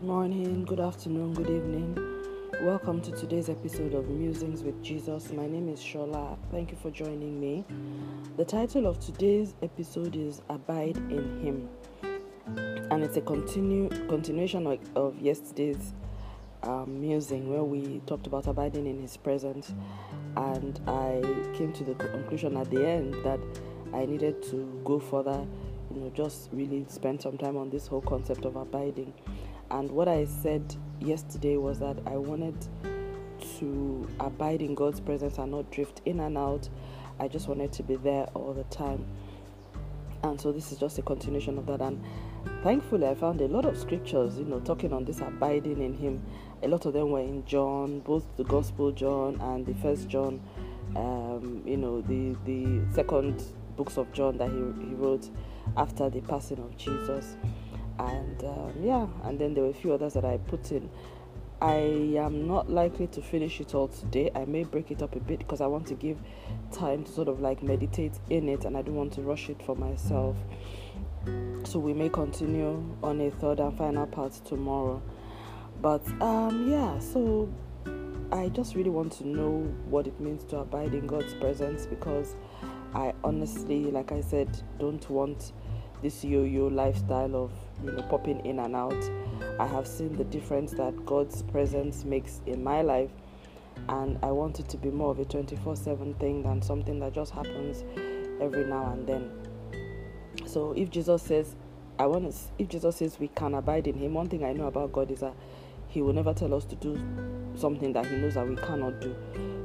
Good morning, good afternoon, good evening. Welcome to today's episode of Musings with Jesus. My name is Shola. Thank you for joining me. The title of today's episode is Abide in Him, and it's a continue continuation of, of yesterday's um, musing where we talked about abiding in His presence, and I came to the conclusion at the end that I needed to go further. You know, just really spend some time on this whole concept of abiding and what I said yesterday was that I wanted to abide in God's presence and not drift in and out. I just wanted to be there all the time. And so this is just a continuation of that. And thankfully, I found a lot of scriptures, you know, talking on this abiding in Him. A lot of them were in John, both the Gospel John and the First John. Um, you know, the the second books of John that he he wrote after the passing of Jesus and um, yeah, and then there were a few others that I put in. I am not likely to finish it all today. I may break it up a bit because I want to give time to sort of like meditate in it and I don't want to rush it for myself. So we may continue on a third and final part tomorrow. But um yeah, so I just really want to know what it means to abide in God's presence because I honestly, like I said, don't want this yo-yo lifestyle of you know popping in and out. I have seen the difference that god's presence makes in my life and i want it to be more of a 24/7 thing than something that just happens every now and then. So if jesus says i want to if jesus says we can abide in him one thing i know about god is that he will never tell us to do something that he knows that we cannot do.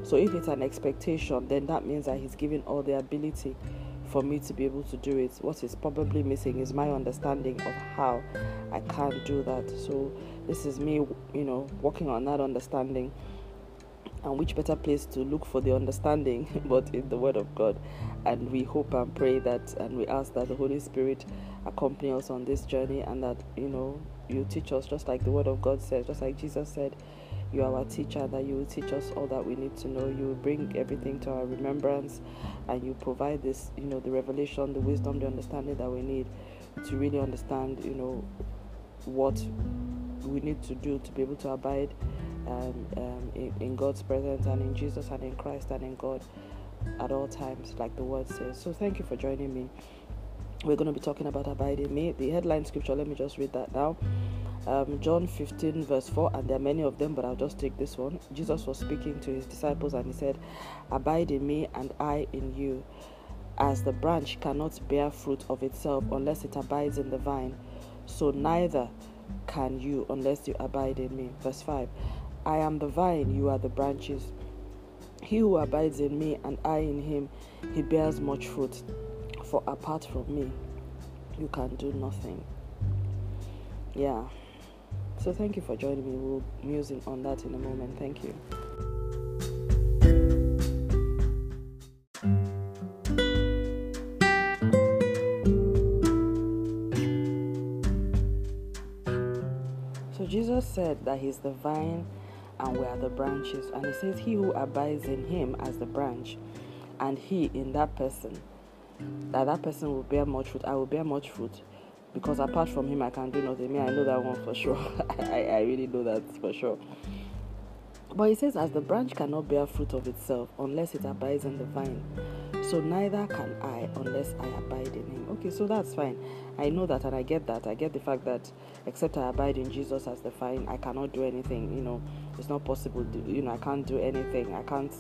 So if it's an expectation then that means that he's giving all the ability for me to be able to do it. What is probably missing is my understanding of how I can do that. So this is me, you know, working on that understanding. And which better place to look for the understanding but in the Word of God? And we hope and pray that, and we ask that the Holy Spirit accompany us on this journey, and that you know you teach us just like the Word of God says, just like Jesus said you are our teacher, that you will teach us all that we need to know. You will bring everything to our remembrance and you provide this, you know, the revelation, the wisdom, the understanding that we need to really understand, you know, what we need to do to be able to abide um, um, in, in God's presence and in Jesus and in Christ and in God at all times, like the word says. So thank you for joining me. We're going to be talking about abiding me. The headline scripture, let me just read that now um, John 15, verse 4, and there are many of them, but I'll just take this one. Jesus was speaking to his disciples and he said, Abide in me and I in you. As the branch cannot bear fruit of itself unless it abides in the vine, so neither can you unless you abide in me. Verse 5 I am the vine, you are the branches. He who abides in me and I in him, he bears much fruit. For apart from me, you can do nothing. Yeah. So thank you for joining me. We'll musing on that in a moment. Thank you. So Jesus said that he's the vine and we are the branches. And he says, He who abides in him as the branch, and he in that person, that that person will bear much fruit. I will bear much fruit because apart from him, I can do nothing. Me, I know that one for sure. I, I really know that for sure. But he says, as the branch cannot bear fruit of itself unless it abides in the vine, so neither can I unless I abide in him. Okay, so that's fine. I know that and I get that. I get the fact that except I abide in Jesus as the vine, I cannot do anything. You know, it's not possible. To, you know, I can't do anything. I can't.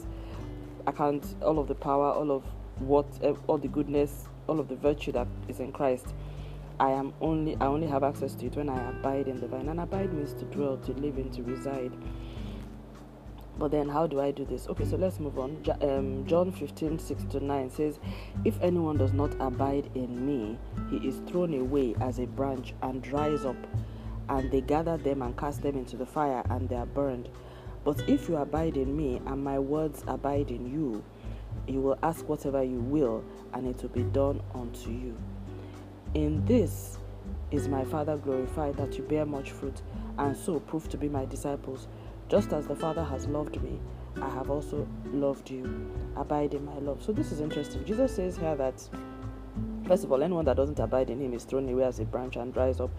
I can't. All of the power, all of what, eh, all the goodness, all of the virtue that is in Christ I am only I only have access to it when I abide in the vine. And abide means to dwell, to live in, to reside. But then how do I do this? Okay, so let's move on. Um, John 15, 6 to 9 says, If anyone does not abide in me, he is thrown away as a branch and dries up, and they gather them and cast them into the fire, and they are burned. But if you abide in me, and my words abide in you, you will ask whatever you will, and it will be done unto you. In this is my Father glorified that you bear much fruit, and so prove to be my disciples. Just as the Father has loved me, I have also loved you. Abide in my love. So this is interesting. Jesus says here that, first of all, anyone that doesn't abide in him is thrown away as a branch and dries up.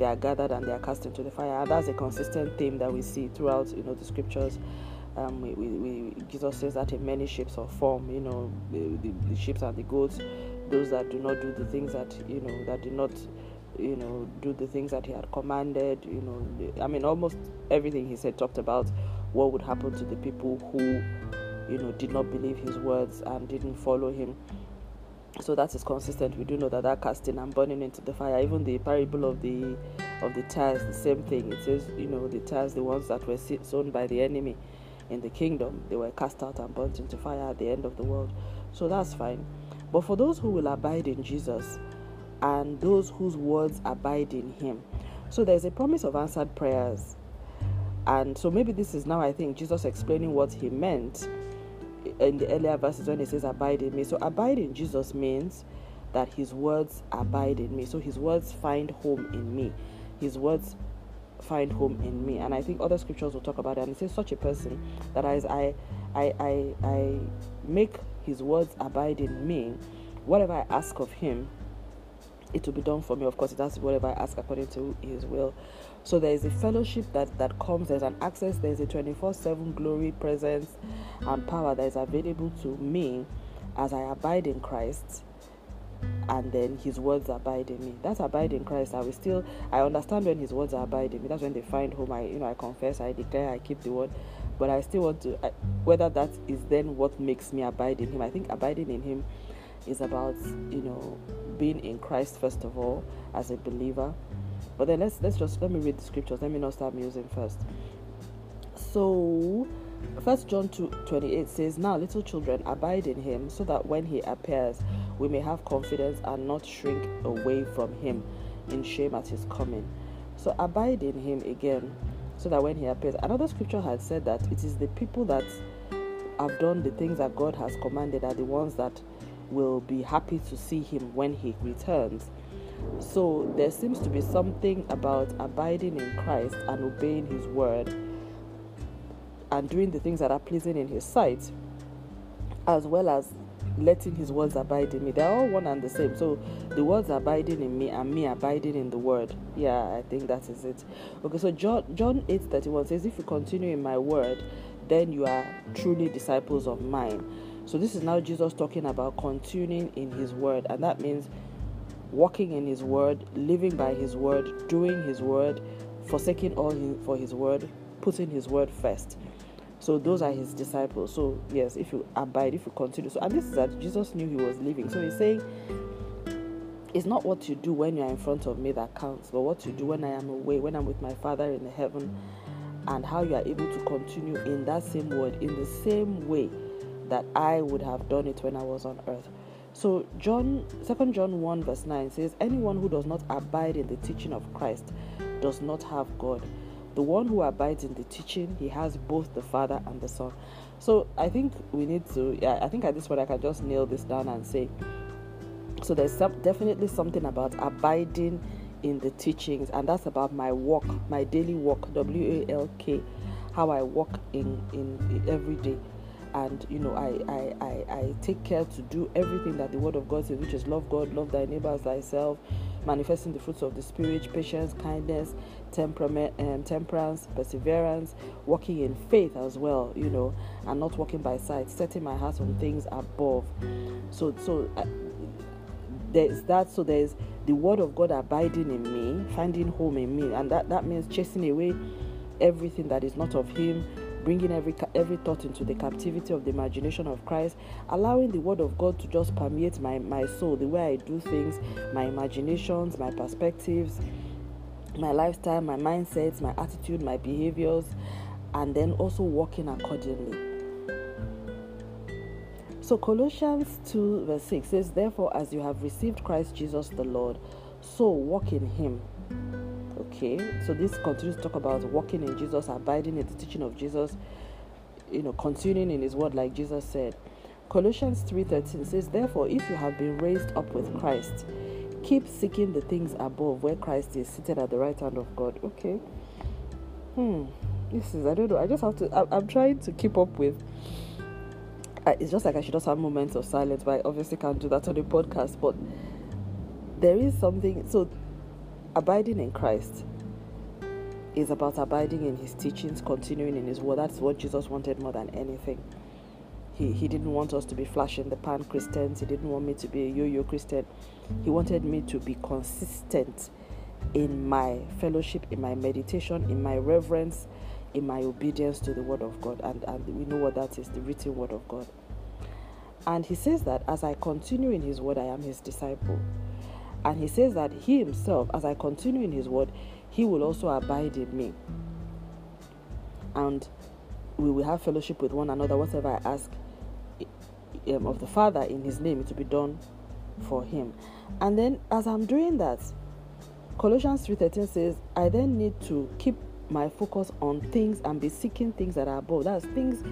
they are gathered and they are cast into the fire. And that's a consistent theme that we see throughout, you know, the scriptures. Um, we, we, we, Jesus says that in many shapes or form, you know, the, the, the sheep and the goats, those that do not do the things that, you know, that do not, you know, do the things that he had commanded, you know, I mean, almost everything he said talked about what would happen to the people who, you know, did not believe his words and didn't follow him. So that is consistent. We do know that that casting and burning into the fire even the parable of the of the tares the same thing. It says you know the tares the ones that were sown by the enemy in the kingdom they were cast out and burnt into fire at the end of the world. So that's fine. But for those who will abide in jesus and those whose words abide in him so there's a promise of answered prayers and so maybe this is now i think jesus explaining what he meant in the earlier verses when he says abide in me. So abide in Jesus means that his words abide in me. So his words find home in me. His words find home in me. And I think other scriptures will talk about it. And it says such a person that as I I I, I make his words abide in me, whatever I ask of him, it will be done for me. Of course, it has whatever I ask according to his will. So there is a fellowship that, that comes, there's an access, there's a 24 7 glory, presence, and power that is available to me as I abide in Christ and then his words abide in me. That's abide in Christ. I will still I understand when his words abide in me. That's when they find home. I you know I confess, I declare, I keep the word. But I still want to I, whether that is then what makes me abide in him. I think abiding in him is about you know being in Christ first of all as a believer but then let's let's just let me read the scriptures. Let me not start musing first. So First John 2 28 says, Now little children abide in him, so that when he appears, we may have confidence and not shrink away from him in shame at his coming. So abide in him again, so that when he appears. Another scripture had said that it is the people that have done the things that God has commanded are the ones that will be happy to see him when he returns. So there seems to be something about abiding in Christ and obeying His word and doing the things that are pleasing in His sight, as well as letting His words abide in me. They're all one and the same. So the words abiding in me and me abiding in the word. Yeah, I think that is it. Okay, so John John eight thirty one says, "If you continue in my word, then you are truly disciples of mine." So this is now Jesus talking about continuing in His word, and that means walking in His word, living by His word, doing His word, forsaking all for His word, putting His word first. So those are His disciples. So yes, if you abide, if you continue. So and this is that Jesus knew He was living. So He's saying. It's not what you do when you're in front of me that counts, but what you do when I am away, when I'm with my Father in the heaven, and how you are able to continue in that same word, in the same way that I would have done it when I was on earth. So John, Second John 1 verse 9 says, Anyone who does not abide in the teaching of Christ does not have God. The one who abides in the teaching, he has both the Father and the Son. So I think we need to, yeah, I think at this point I can just nail this down and say, so there's some, definitely something about abiding in the teachings, and that's about my walk, my daily walk, W A L K, how I walk in, in every day and you know I, I I I take care to do everything that the word of God says, which is love God, love thy neighbor as thyself, manifesting the fruits of the spirit, patience, kindness, temperament, um, temperance, perseverance, walking in faith as well, you know, and not walking by sight, setting my heart on things above. So so uh, there's that. So there's the word of God abiding in me, finding home in me, and that that means chasing away everything that is not of Him bringing every every thought into the captivity of the imagination of Christ, allowing the word of God to just permeate my, my soul, the way I do things, my imaginations, my perspectives, my lifestyle, my mindsets, my attitude, my behaviors, and then also walking accordingly. So Colossians 2 verse 6 says, Therefore, as you have received Christ Jesus the Lord, so walk in him Okay, so this continues to talk about walking in Jesus, abiding in the teaching of Jesus, you know, continuing in His word, like Jesus said. Colossians 3:13 says, "Therefore, if you have been raised up with Christ, keep seeking the things above, where Christ is seated at the right hand of God." Okay. Hmm. This is I don't know. I just have to. I, I'm trying to keep up with. It's just like I should just have moments of silence, but I obviously can't do that on the podcast. But there is something. So abiding in Christ is about abiding in his teachings, continuing in his word. That's what Jesus wanted more than anything. He, he didn't want us to be flashing the pan Christians. He didn't want me to be a yo yo Christian. He wanted me to be consistent in my fellowship, in my meditation, in my reverence, in my obedience to the word of God. And, and we know what that is the written word of God. And he says that as I continue in his word, I am his disciple. And he says that he himself, as I continue in his word, he will also abide in me. And we will have fellowship with one another. Whatever I ask um, of the Father in his name, it will be done for him. And then as I'm doing that, Colossians 3:13 says, I then need to keep my focus on things and be seeking things that are above. That's things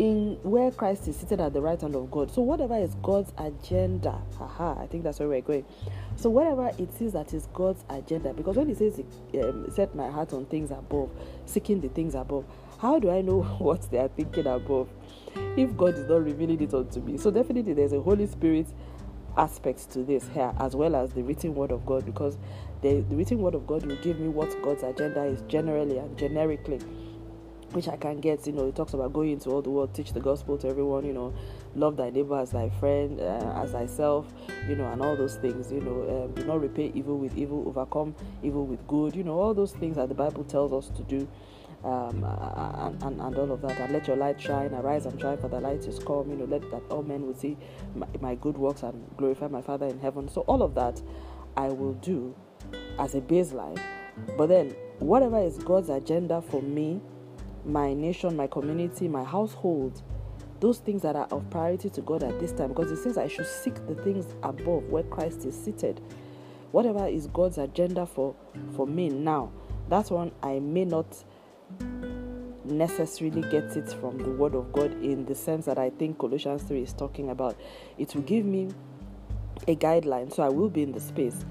in where Christ is seated at the right hand of God. So whatever is God's agenda, haha, I think that's where we're going. So whatever it is that is God's agenda, because when He says, um, "Set my heart on things above," seeking the things above, how do I know what they are thinking above? If God is not revealing it unto me, so definitely there's a Holy Spirit aspect to this here, as well as the written Word of God, because the, the written Word of God will give me what God's agenda is generally and generically which I can get. You know, it talks about going into all the world, teach the gospel to everyone. You know, love thy neighbor as thy friend, uh, as thyself. You know, and all those things. You know, um, do not repay evil with evil, overcome evil with good. You know, all those things that the Bible tells us to do. Um, and, and, and, all of that, and let your light shine, arise and shine, for the light is come. You know, let that all men will see my, my good works and glorify my Father in heaven. So all of that, I will do as a baseline. But then, whatever is God's agenda for me my nation, my community, my household, those things that are of priority to God at this time, because it says I should seek the things above where Christ is seated. Whatever is God's agenda for for me now, that one I may not necessarily get it from the Word of God in the sense that I think Colossians 3 is talking about. It will give me a guideline, so I will be in the space.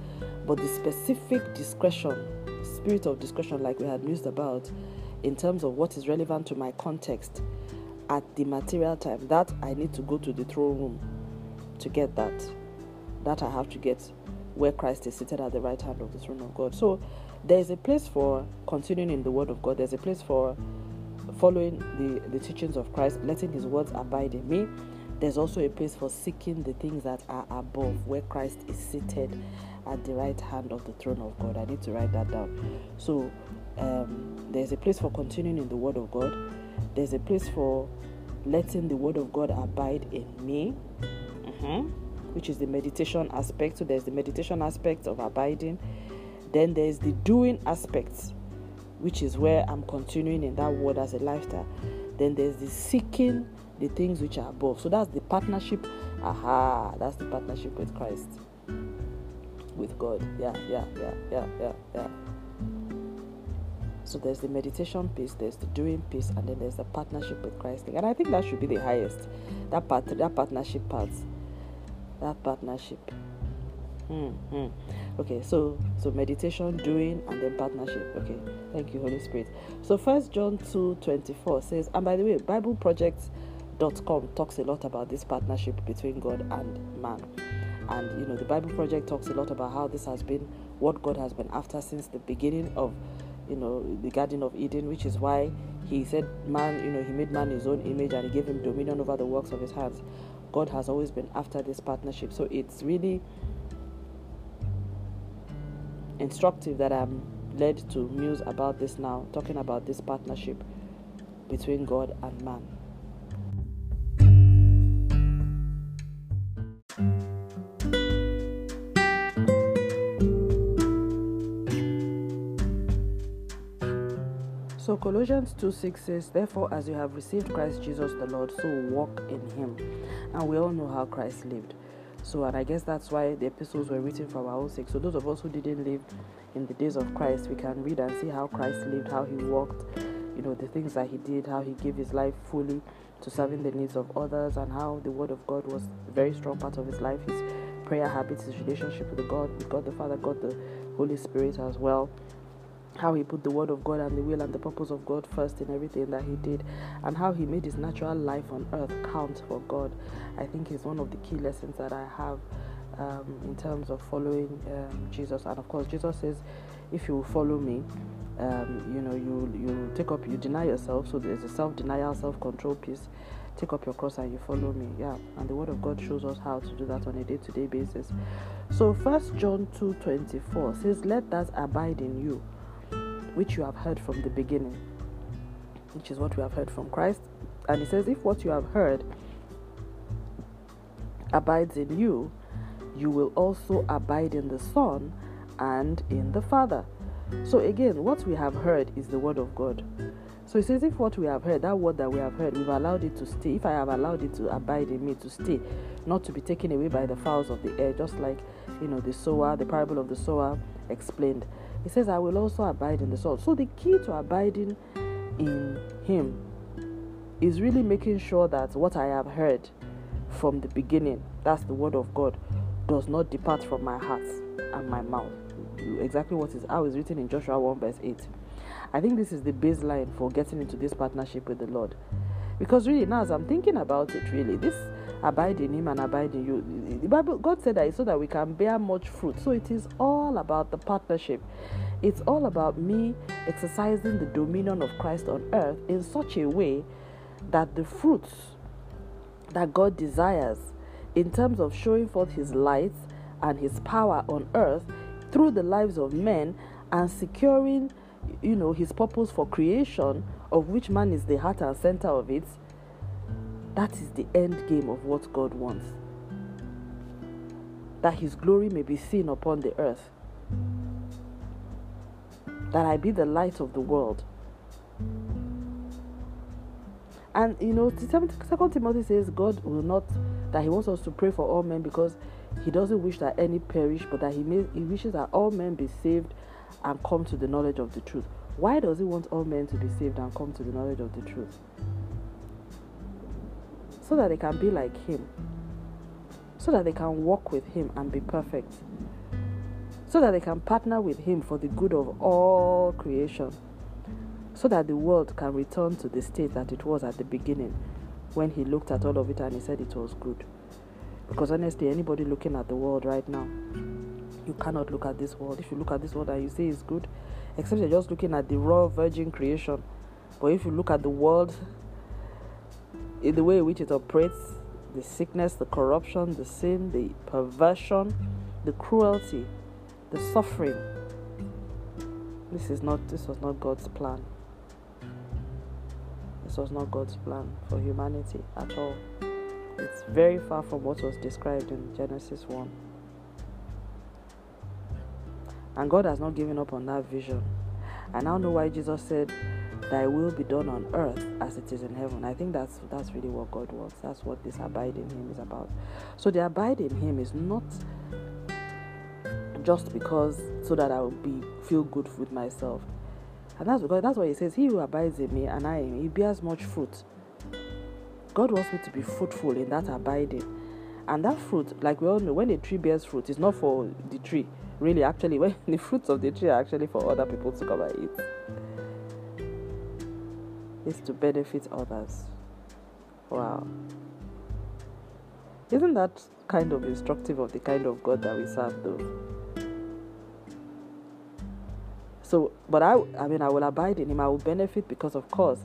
But the specific discretion, spirit of discretion, like we had mused about, in terms of what is relevant to my context at the material time. That I need to go to the throne room to get that. That I have to get where Christ is seated at the right hand of the throne of God. So there is a place for continuing in the word of God. There's a place for following the, the teachings of Christ, letting his words abide in me. There's also a place for seeking the things that are above, where Christ is seated at the right hand of the throne of God. I need to write that down. So um, there's a place for continuing in the Word of God. There's a place for letting the Word of God abide in me, uh-huh, which is the meditation aspect. So there's the meditation aspect of abiding. Then there's the doing aspect, which is where I'm continuing in that word as a lifestyle. Then there's the seeking the things which are above. So that's the partnership. Aha, that's the partnership with Christ, with God. Yeah, yeah, yeah, yeah, yeah, yeah. So there's the meditation piece, there's the doing piece, and then there's the partnership with Christ. thing. And I think that should be the highest. That part, that partnership part, that partnership. Mm-hmm. Okay, so so meditation, doing, and then partnership. Okay, thank you, Holy Spirit. So First John two twenty four says, and by the way, BibleProject.com talks a lot about this partnership between God and man. And you know, the Bible Project talks a lot about how this has been what God has been after since the beginning of you know, the Garden of Eden, which is why he said, Man, you know, he made man his own image and he gave him dominion over the works of his hands. God has always been after this partnership. So it's really instructive that I'm led to muse about this now, talking about this partnership between God and man. So Colossians 2 6 says, Therefore, as you have received Christ Jesus the Lord, so walk in him. And we all know how Christ lived. So, and I guess that's why the epistles were written for our own sake. So, those of us who didn't live in the days of Christ, we can read and see how Christ lived, how he walked, you know, the things that he did, how he gave his life fully to serving the needs of others, and how the Word of God was a very strong part of his life, his prayer habits, his relationship with God, with God the Father, God the Holy Spirit as well how he put the word of God and the will and the purpose of God first in everything that he did, and how he made his natural life on earth count for God. I think is one of the key lessons that I have um, in terms of following um, Jesus. And of course, Jesus says, if you follow me, um, you know, you you take up, you deny yourself. So there's a self-denial, self-control piece. Take up your cross and you follow me. Yeah, and the Word of God shows us how to do that on a day-to-day basis. So First John two twenty-four says, "Let that abide in you, which you have heard from the beginning." Which is what we have heard from Christ. And he says, If what you have heard abides in you, you will also abide in the Son and in the Father. So, again, what we have heard is the Word of God. So he says, if what we have heard, that word that we have heard, we've allowed it to stay, if I have allowed it to abide in me, to stay, not to be taken away by the fowls of the air, just like, you know, the sower, the parable of the sower explained. He says, I will also abide in the soul. So the key to abiding in him is really making sure that what I have heard from the beginning, that's the word of God, does not depart from my heart and my mouth. Exactly what is how is written in Joshua 1 verse 8. I think this is the baseline for getting into this partnership with the Lord. Because really now as I'm thinking about it, really, this abide in him and abide in you. The Bible God said that it's so that we can bear much fruit. So it is all about the partnership. It's all about me exercising the dominion of Christ on earth in such a way that the fruits that God desires in terms of showing forth his light and his power on earth through the lives of men and securing you know his purpose for creation of which man is the heart and center of it that is the end game of what God wants that his glory may be seen upon the earth that I be the light of the world and you know second timothy says god will not that he wants us to pray for all men because he doesn't wish that any perish but that he, may, he wishes that all men be saved and come to the knowledge of the truth. Why does he want all men to be saved and come to the knowledge of the truth? So that they can be like him. So that they can walk with him and be perfect. So that they can partner with him for the good of all creation. So that the world can return to the state that it was at the beginning when he looked at all of it and he said it was good. Because honestly, anybody looking at the world right now, you cannot look at this world. If you look at this world and you say it's good, except you're just looking at the raw virgin creation. But if you look at the world in the way in which it operates, the sickness, the corruption, the sin, the perversion, the cruelty, the suffering, this is not this was not God's plan. This was not God's plan for humanity at all. It's very far from what was described in Genesis 1. And God has not given up on that vision. I now know why Jesus said, Thy will be done on earth as it is in heaven. I think that's that's really what God wants. That's what this abide in Him is about. So the abide in Him is not just because so that I will be feel good with myself. And that's because that's why he says, He who abides in me and I in he bears much fruit. God wants me to be fruitful in that abiding. And that fruit, like we all know, when a tree bears fruit, it's not for the tree. Really, actually, when the fruits of the tree are actually for other people to come and eat. It's to benefit others. Wow. Isn't that kind of instructive of the kind of God that we serve, though? So, but I, I mean, I will abide in Him. I will benefit because, of course,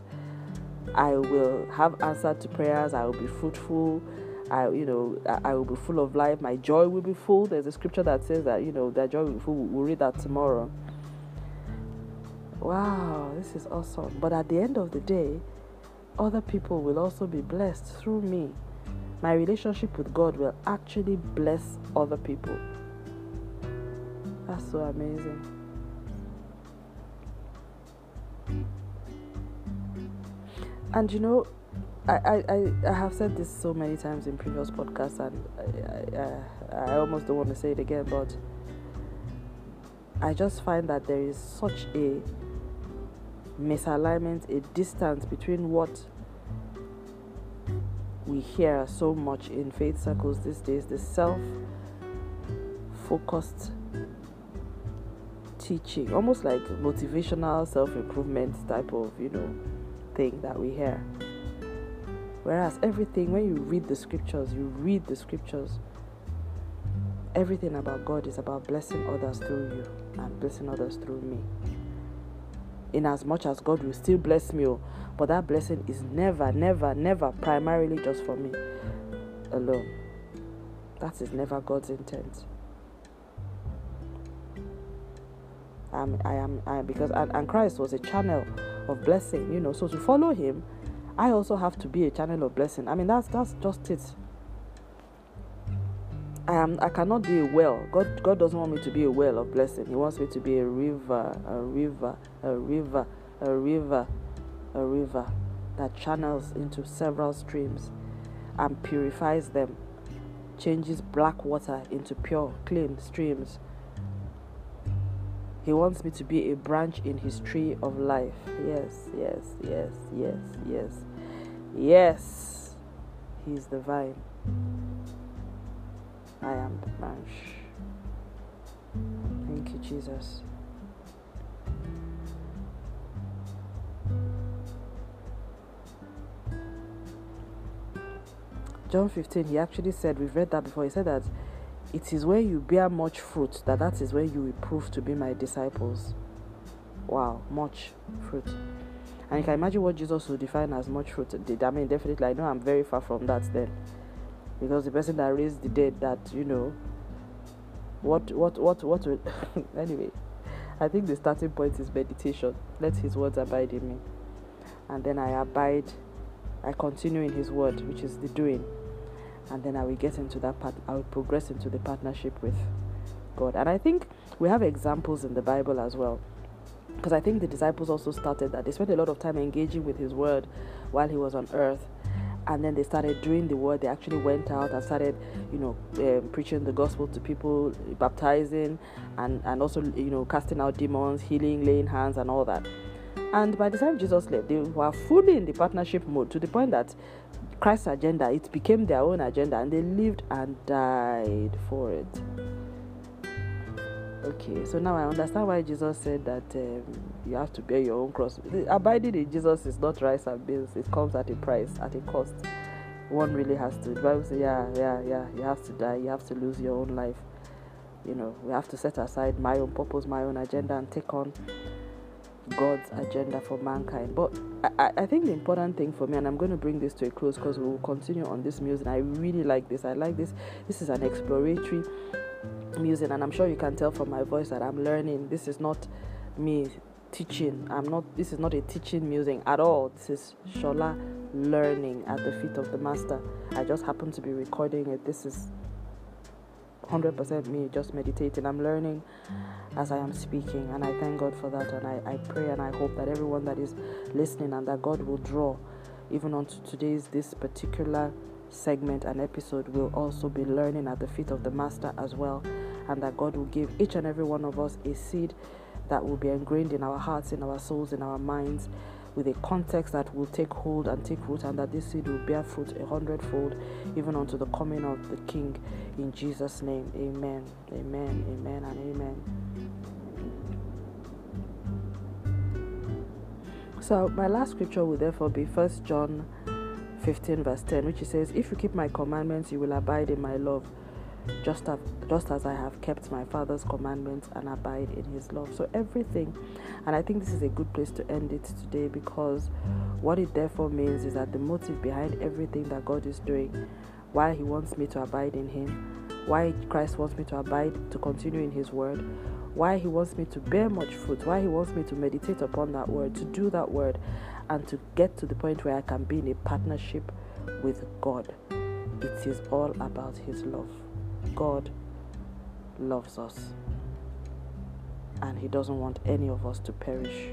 I will have answer to prayers. I will be fruitful. I, you know, I will be full of life. My joy will be full. There's a scripture that says that, you know, that joy will be full. We'll read that tomorrow. Wow, this is awesome. But at the end of the day, other people will also be blessed through me. My relationship with God will actually bless other people. That's so amazing. And you know, I, I, I have said this so many times in previous podcasts, and I, I, I almost don't want to say it again, but I just find that there is such a misalignment, a distance between what we hear so much in faith circles these days the self focused teaching, almost like motivational self improvement type of, you know thing that we hear. Whereas everything, when you read the scriptures, you read the scriptures, everything about God is about blessing others through you and blessing others through me. In as much as God will still bless me, oh, but that blessing is never, never, never primarily just for me alone. That is never God's intent. I am, I am because and, and Christ was a channel of blessing, you know. So to follow Him, I also have to be a channel of blessing. I mean, that's that's just it. I I cannot be a well. God God doesn't want me to be a well of blessing. He wants me to be a river, a river, a river, a river, a river that channels into several streams and purifies them, changes black water into pure, clean streams. He wants me to be a branch in his tree of life. Yes, yes, yes, yes, yes. Yes, he's the vine. Jesus. John 15, he actually said, we've read that before, he said that it is when you bear much fruit that that is when you will prove to be my disciples. Wow, much fruit. And you can imagine what Jesus would define as much fruit. I mean, definitely, I know I'm very far from that then because the person that raised the dead that you know what what what what will anyway i think the starting point is meditation. Let his words abide in me. And then i abide i continue in his word which is the doing. And then i will get into that part i will progress into the partnership with god. And i think we have examples in the bible as well. Because i think the disciples also started that. They spent a lot of time engaging with his word while he was on earth and then they started doing the word. They actually went out and started, you know, um, preaching the gospel to people, baptizing, and and also you know casting out demons, healing, laying hands, and all that. And by the time Jesus left, they were fully in the partnership mode to the point that Christ's agenda it became their own agenda, and they lived and died for it. Okay, so now I understand why Jesus said that um, you have to bear your own cross. Abiding in Jesus is not rice and beans, it comes at a price, at a cost. One really has to. The Bible says, yeah, yeah, yeah, you have to die, you have to lose your own life. You know, we have to set aside my own purpose, my own agenda, and take on God's agenda for mankind. But I, I think the important thing for me, and I'm going to bring this to a close because we will continue on this music. And I really like this. I like this. This is an exploratory music and i'm sure you can tell from my voice that i'm learning. This is not me teaching. I'm not this is not a teaching music at all. This is shola learning at the feet of the master. I just happen to be recording it. This is 100% me just meditating. I'm learning as i am speaking and i thank god for that and I, I pray and i hope that everyone that is listening and that god will draw even onto today's this particular segment and episode we'll also be learning at the feet of the Master as well, and that God will give each and every one of us a seed that will be ingrained in our hearts, in our souls, in our minds, with a context that will take hold and take root, and that this seed will bear fruit a hundredfold, even unto the coming of the King. In Jesus' name, amen, amen, amen, and amen. So, my last scripture will therefore be First John 15 verse 10 which he says if you keep my commandments you will abide in my love just as, just as I have kept my father's commandments and abide in his love. So everything and I think this is a good place to end it today because what it therefore means is that the motive behind everything that God is doing why he wants me to abide in him why Christ wants me to abide to continue in his word why he wants me to bear much fruit why he wants me to meditate upon that word to do that word and to get to the point where I can be in a partnership with God. It is all about His love. God loves us, and He doesn't want any of us to perish.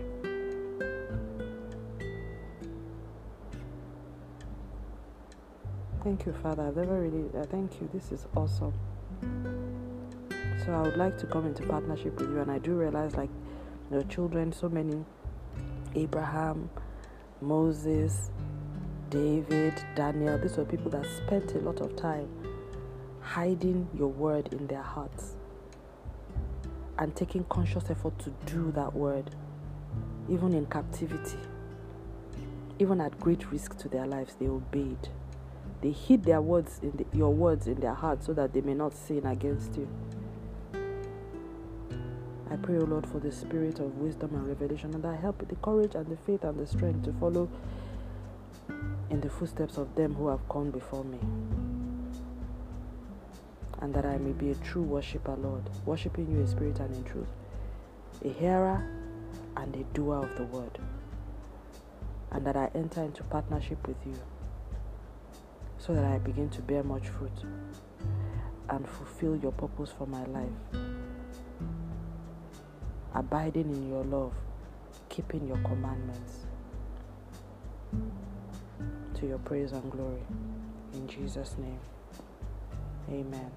Thank you, Father. I've never really, uh, thank you. This is awesome. So I would like to come into partnership with you, and I do realize, like, your children, so many, Abraham, Moses, David, Daniel, these were people that spent a lot of time hiding your word in their hearts and taking conscious effort to do that word, even in captivity, even at great risk to their lives, they obeyed. They hid their words in the, your words in their hearts so that they may not sin against you. I pray, O Lord, for the spirit of wisdom and revelation, and that I help the courage and the faith and the strength to follow in the footsteps of them who have gone before me. And that I may be a true worshiper, Lord, worshiping you in spirit and in truth, a hearer and a doer of the word, and that I enter into partnership with you so that I begin to bear much fruit and fulfill your purpose for my life abiding in your love, keeping your commandments. To your praise and glory. In Jesus' name, amen.